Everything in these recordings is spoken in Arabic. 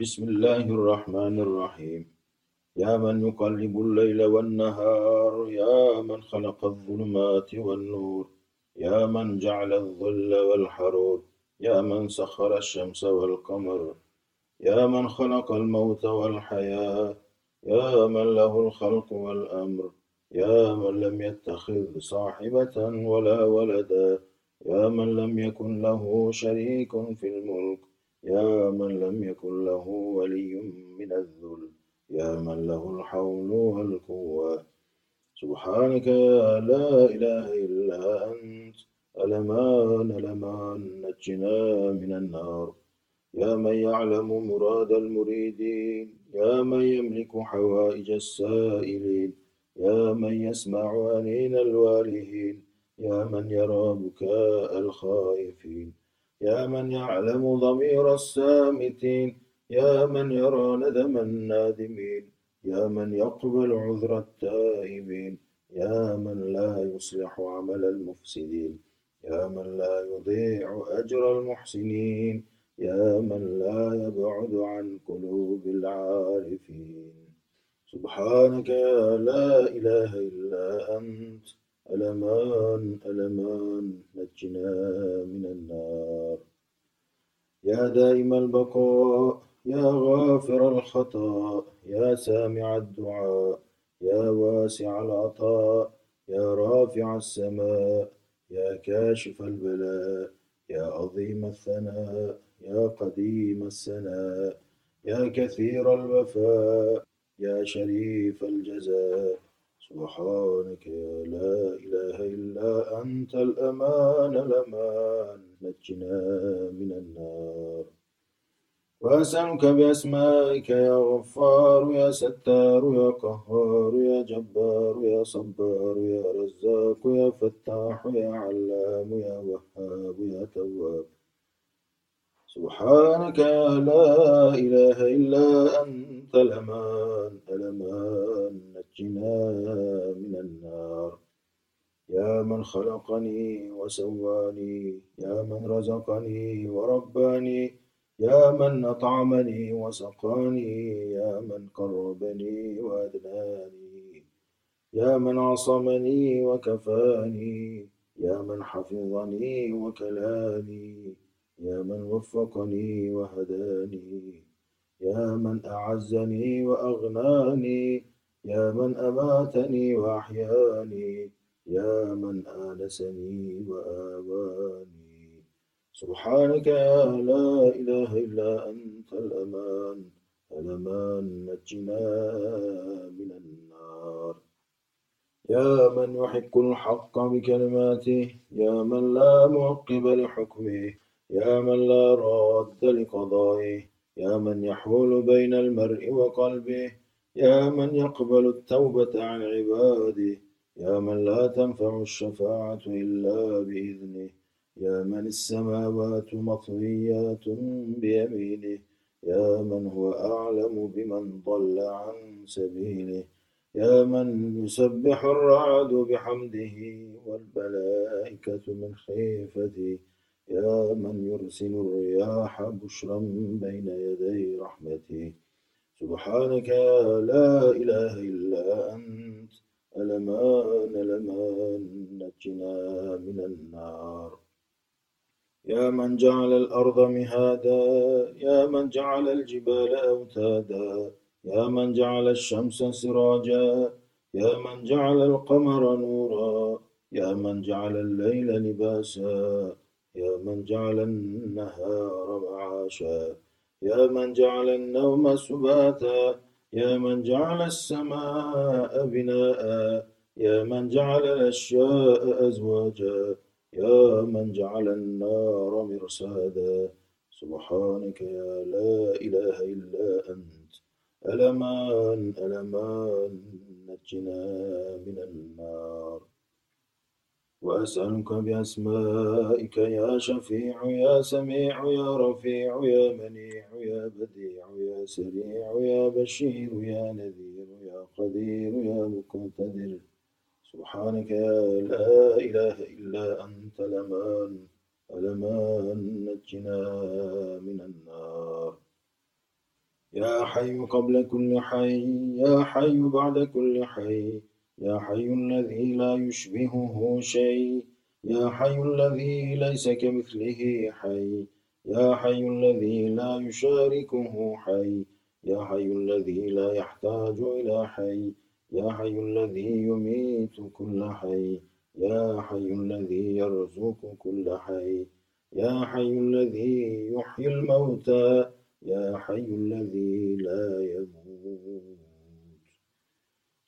بسم الله الرحمن الرحيم. يا من يقلب الليل والنهار يا من خلق الظلمات والنور يا من جعل الظل والحرور يا من سخر الشمس والقمر يا من خلق الموت والحياة يا من له الخلق والأمر يا من لم يتخذ صاحبة ولا ولدا يا من لم يكن له شريك في الملك يا من لم يكن له ولي من الذل يا من له الحول والقوة. سبحانك يا لا إله إلا أنت ألمان ألمان نجنا من النار. يا من يعلم مراد المريدين يا من يملك حوائج السائلين يا من يسمع أنين الوالهين يا من يرى بكاء الخائفين. يا من يعلم ضمير السامتين يا من يرى ندم النادمين يا من يقبل عذر التائبين يا من لا يصلح عمل المفسدين يا من لا يضيع أجر المحسنين يا من لا يبعد عن قلوب العارفين. سبحانك يا لا إله إلا أنت ألمان ألمان نجنا من النار. يا دائم البقاء يا غافر الخطأ يا سامع الدعاء يا واسع العطاء يا رافع السماء يا كاشف البلاء يا عظيم الثناء يا قديم السناء يا كثير الوفاء يا شريف الجزاء. سبحانك يا لا إله إلا أنت الأمان الأمان. نجنا من النار. وأسألك بأسمائك يا غفار يا ستار يا قهار يا جبار يا صبار يا رزاق يا فتاح يا علام يا وهاب يا تواب. سبحانك يا لا إله إلا أنت الأمان الأمان. نجنا من النار. يا من خلقني وسواني يا من رزقني ورباني يا من أطعمني وسقاني يا من قربني وأدناني يا من عصمني وكفاني يا من حفظني وكلاني يا من وفقني وهداني يا من أعزني وأغناني يا من أماتني وأحياني يا من آنسني وآواني. سبحانك يا لا إله إلا أنت الأمان الأمان نجنا من النار. يا من يحق الحق بكلماته يا من لا معقب لحكمه يا من لا راد لقضائه يا من يحول بين المرء وقلبه يا من يقبل التوبة عن عباده يا من لا تنفع الشفاعة إلا بإذنه يا من السماوات مطويات بيمينه يا من هو أعلم بمن ضل عن سبيله يا من يسبح الرعد بحمده والملائكة من خيفته يا من يرسل الرياح بشرا بين يدي رحمته. سبحانك لا إله إلا أنت ألمان ألمان نجنا من النار. يا من جعل الأرض مهادا يا من جعل الجبال أوتادا يا من جعل الشمس سراجا يا من جعل القمر نورا يا من جعل الليل لباسا يا من جعل النهار معاشا. يا من جعل النوم سباتا يا من جعل السماء بناء يا من جعل الأشياء أزواجا يا من جعل النار مرصادا. سبحانك يا لا إله إلا أنت. ألمان ألمان نجنا من النار. وأسألك بأسمائك يا شفيع يا سميع يا رفيع يا منيع يا بديع يا سريع يا بشير يا نذير يا قدير يا مقتدر. سبحانك يا لا إله إلا أنت الأمان الأمان نجنا من النار. يا حي قبل كل حي يا حي بعد كل حي. يا حي الذي لا يشبهه شيء. يا حي الذي ليس كمثله حي. يا حي الذي لا يشاركه حي. يا حي الذي لا يحتاج إلى حي. يا حي الذي يميت كل حي. يا حي الذي يرزق كل حي. يا حي الذي يحيي الموتى. يا حي الذي لا يموت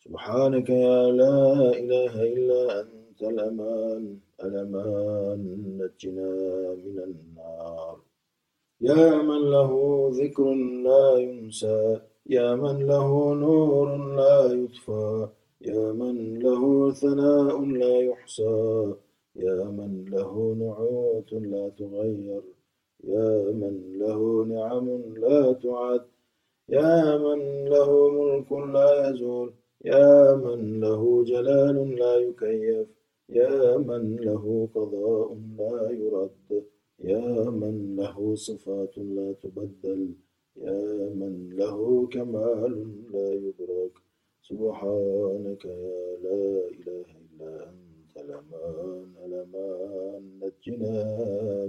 سبحانك يا لا إله إلا أنت الأمان الأمان نجنا من النار. يا من له ذكر لا ينسى يا من له نور لا يطفى يا من له ثناء لا يحصى يا من له نعوت لا تغير يا من له نعم لا تعد يا من له ملك لا يزول. يا من له جلال لا يكيف يا من له قضاء لا يرد يا من له صفات لا تبدل يا من له كمال لا يدرك. سبحانك يا لا إله إلا أنت الأمان الأمان نجنا